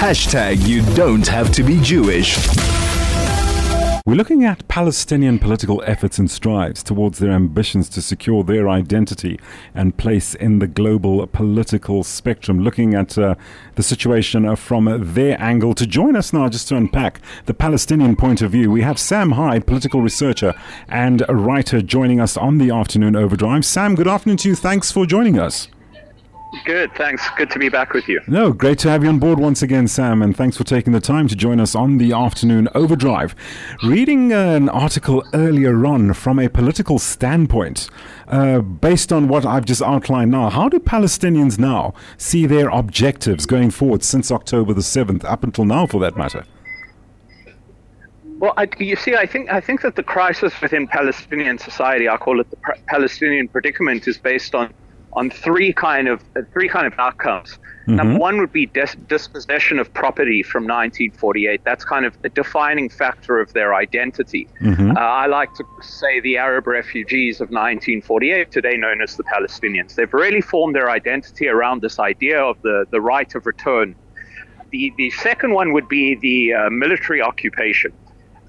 Hashtag you don't have to be Jewish. We're looking at Palestinian political efforts and strives towards their ambitions to secure their identity and place in the global political spectrum. Looking at uh, the situation uh, from their angle. To join us now, just to unpack the Palestinian point of view, we have Sam Hyde, political researcher and writer, joining us on the afternoon overdrive. Sam, good afternoon to you. Thanks for joining us. Good, thanks. Good to be back with you. No, great to have you on board once again, Sam, and thanks for taking the time to join us on the afternoon overdrive. Reading an article earlier on from a political standpoint, uh, based on what I've just outlined now, how do Palestinians now see their objectives going forward since October the 7th, up until now for that matter? Well, I, you see, I think I think that the crisis within Palestinian society, I call it the Palestinian predicament, is based on on three kind of uh, three kind of outcomes. Mm-hmm. Number one would be dis- dispossession of property from 1948. That's kind of a defining factor of their identity. Mm-hmm. Uh, I like to say the Arab refugees of 1948, today known as the Palestinians. They've really formed their identity around this idea of the, the right of return. The, the second one would be the uh, military occupation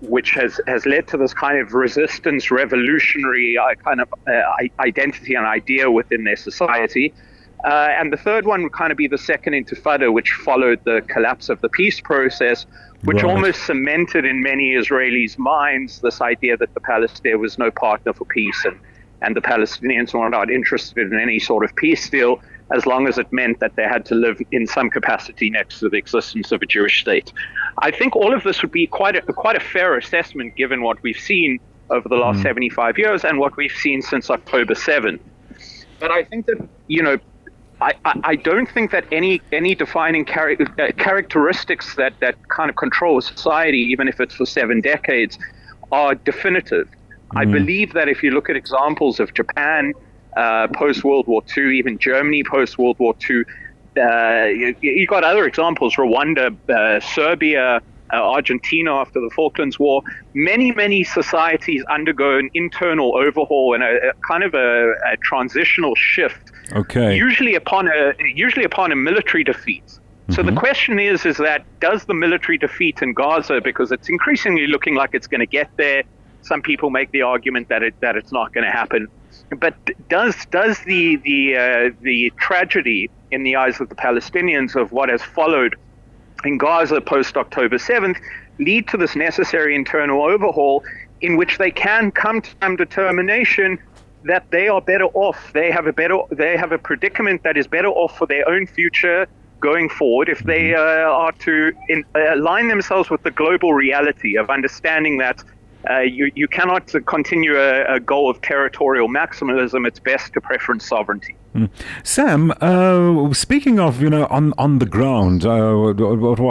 which has, has led to this kind of resistance, revolutionary uh, kind of uh, identity and idea within their society. Uh, and the third one would kind of be the second intifada, which followed the collapse of the peace process, which right. almost cemented in many Israelis' minds this idea that the Palestine was no partner for peace and, and the Palestinians were not interested in any sort of peace deal as long as it meant that they had to live in some capacity next to the existence of a Jewish state. I think all of this would be quite a, quite a fair assessment given what we've seen over the last mm. 75 years and what we've seen since October 7. But I think that, you know, I, I, don't think that any any defining char- uh, characteristics that, that kind of control society, even if it's for seven decades, are definitive. Mm. I believe that if you look at examples of Japan uh, post World War II, even Germany post World War II, uh, you, you, got other examples Rwanda, uh, Serbia, uh, Argentina after the Falklands War. Many, many societies undergo an internal overhaul and a, a kind of a, a, transitional shift. Okay. Usually upon a usually upon a military defeat. So mm-hmm. the question is, is that does the military defeat in Gaza, because it's increasingly looking like it's going to get there. Some people make the argument that it that it's not going to happen. But does does the the uh, the tragedy in the eyes of the Palestinians of what has followed in Gaza post October 7th lead to this necessary internal overhaul in which they can come to some determination that they are better off. They have a better, they have a predicament that is better off for their own future going forward if they uh, are to in, align themselves with the global reality of understanding that uh, you, you cannot continue a, a, goal of territorial maximalism. It's best to preference sovereignty. Mm. Sam, uh, speaking of, you know, on, on the ground, uh,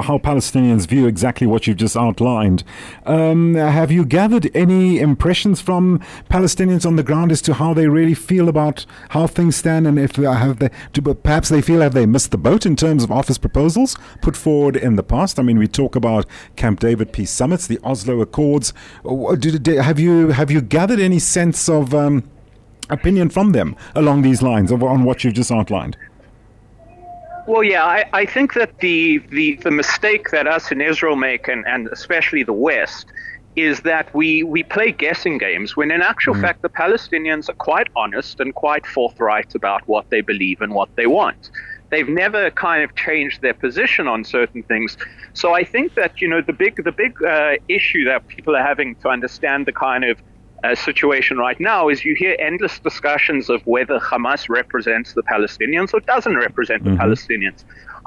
how Palestinians view exactly what you've just outlined, um, have you gathered any impressions from Palestinians on the ground as to how they really feel about how things stand and if uh, have they, do, perhaps they feel have they missed the boat in terms of office proposals put forward in the past? I mean, we talk about Camp David peace summits, the Oslo Accords. Have you have you gathered any sense of um, opinion from them along these lines of, on what you've just outlined? Well, yeah, I, I think that the, the, the mistake that us in Israel make, and, and especially the West, is that we, we play guessing games when in actual mm. fact the Palestinians are quite honest and quite forthright about what they believe and what they want. They've never kind of changed their position on certain things. So I think that you know the big the big uh, issue that people are having to understand the kind of uh, situation right now is you hear endless discussions of whether Hamas represents the Palestinians or doesn't represent the mm-hmm. Palestinians.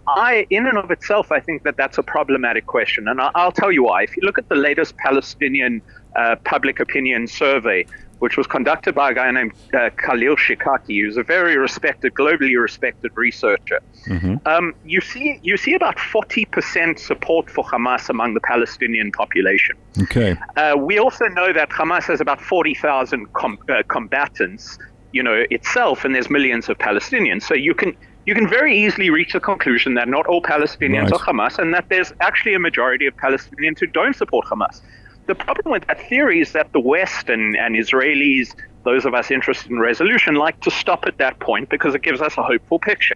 I, in and of itself, I think that that's a problematic question, and I'll, tell you why. If you look at the latest Palestinian uh, public opinion survey, which was conducted by a guy named uh, Khalil Shikaki, who's a very respected, globally respected researcher. Mm-hmm. Um, you see, you see about forty percent support for Hamas among the Palestinian population. Okay. Uh, we also know that Hamas has about forty thousand com- uh, combatants, you know, itself, and there's millions of Palestinians. So you can you can very easily reach the conclusion that not all Palestinians right. are Hamas, and that there's actually a majority of Palestinians who don't support Hamas. The problem with that theory is that the West and, and Israelis, those of us interested in resolution, like to stop at that point because it gives us a hopeful picture.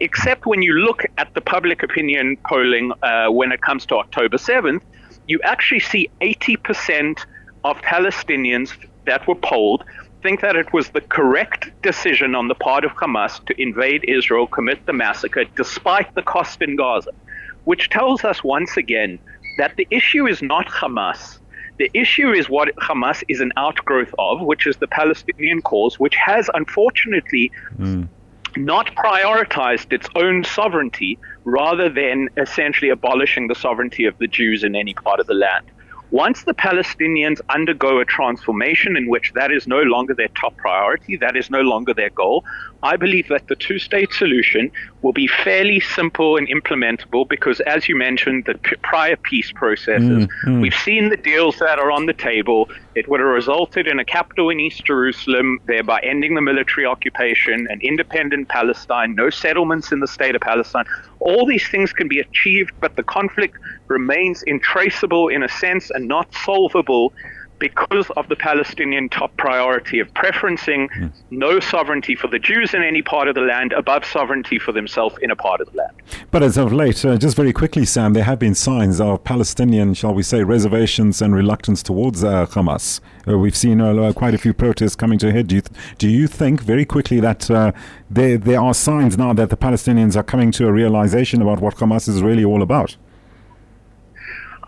except when you look at the public opinion polling uh, when it comes to October 7th, you actually see 80% of Palestinians that were polled think that it was the correct decision on the part of Hamas to invade Israel, commit the massacre, despite the cost in Gaza, which tells us once again that the issue is not Hamas. The issue is what Hamas is an outgrowth of, which is the Palestinian cause, which has unfortunately mm. not prioritized its own sovereignty rather than essentially abolishing the sovereignty of the Jews in any part of the land. Once the Palestinians undergo a transformation in which that is no longer their top priority, that is no longer their goal, I believe that the two state solution will be fairly simple and implementable because, as you mentioned, the p- prior peace processes, mm, mm. we've seen the deals that are on the table. It would have resulted in a capital in East Jerusalem, thereby ending the military occupation, an independent Palestine, no settlements in the state of Palestine. All these things can be achieved, but the conflict remains intraceable in a sense and not solvable because of the Palestinian top priority of preferencing mm. no sovereignty for the Jews in any part of the land above sovereignty for themselves in a part of the land. But as of late, uh, just very quickly, Sam, there have been signs of Palestinian, shall we say, reservations and reluctance towards uh, Hamas. Uh, we've seen uh, quite a few protests coming to a head. Do you, th- do you think very quickly that uh, there, there are signs now that the Palestinians are coming to a realization about what Hamas is really all about?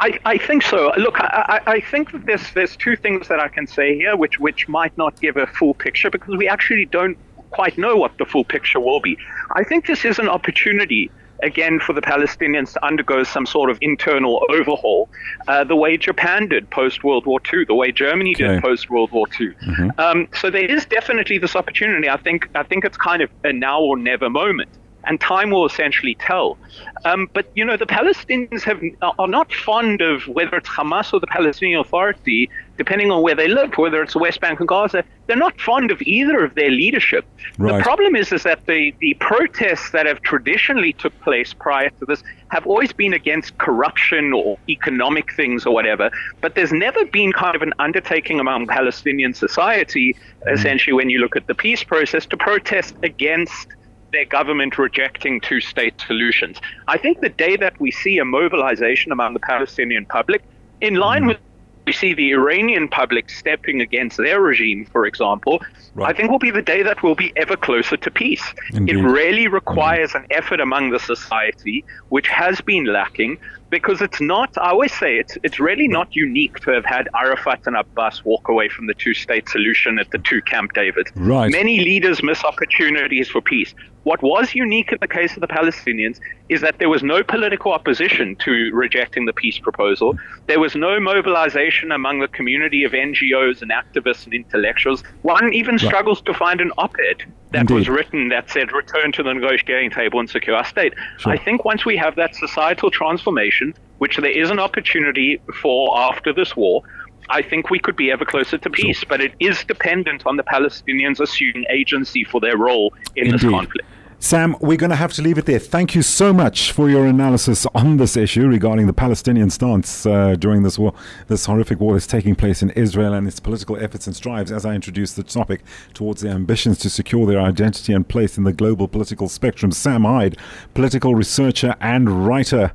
I, I think so. Look, I, I think that there's there's two things that I can say here, which which might not give a full picture because we actually don't quite know what the full picture will be. I think this is an opportunity again for the Palestinians to undergo some sort of internal overhaul, uh, the way Japan did post World War II, the way Germany okay. did post World War II. Mm-hmm. Um, so there is definitely this opportunity. I think I think it's kind of a now or never moment and time will essentially tell. Um, but you know, the Palestinians have are not fond of whether it's Hamas or the Palestinian Authority, depending on where they live, whether it's the West Bank and Gaza. They're not fond of either of their leadership. Right. The problem is, is that the the protests that have traditionally took place prior to this have always been against corruption or economic things or whatever. But there's never been kind of an undertaking among Palestinian society, mm. essentially, when you look at the peace process, to protest against their government rejecting two state solutions. I think the day that we see a mobilization among the Palestinian public, in line mm. with we see the Iranian public stepping against their regime, for example, right. I think will be the day that we'll be ever closer to peace. Indeed. It really requires Indeed. an effort among the society, which has been lacking, because it's not, I always say, it's, it's really not unique to have had Arafat and Abbas walk away from the two state solution at the two Camp David. Right. Many leaders miss opportunities for peace. What was unique in the case of the Palestinians is that there was no political opposition to rejecting the peace proposal. There was no mobilization among the community of NGOs and activists and intellectuals. One even right. struggles to find an op ed that Indeed. was written that said, return to the negotiating table and secure our state. Sure. I think once we have that societal transformation, which there is an opportunity for after this war, I think we could be ever closer to peace, sure. but it is dependent on the Palestinians assuming agency for their role in Indeed. this conflict. Sam, we're going to have to leave it there. Thank you so much for your analysis on this issue regarding the Palestinian stance uh, during this war, this horrific war that's taking place in Israel and its political efforts and strives, as I introduced the topic, towards their ambitions to secure their identity and place in the global political spectrum. Sam Hyde, political researcher and writer.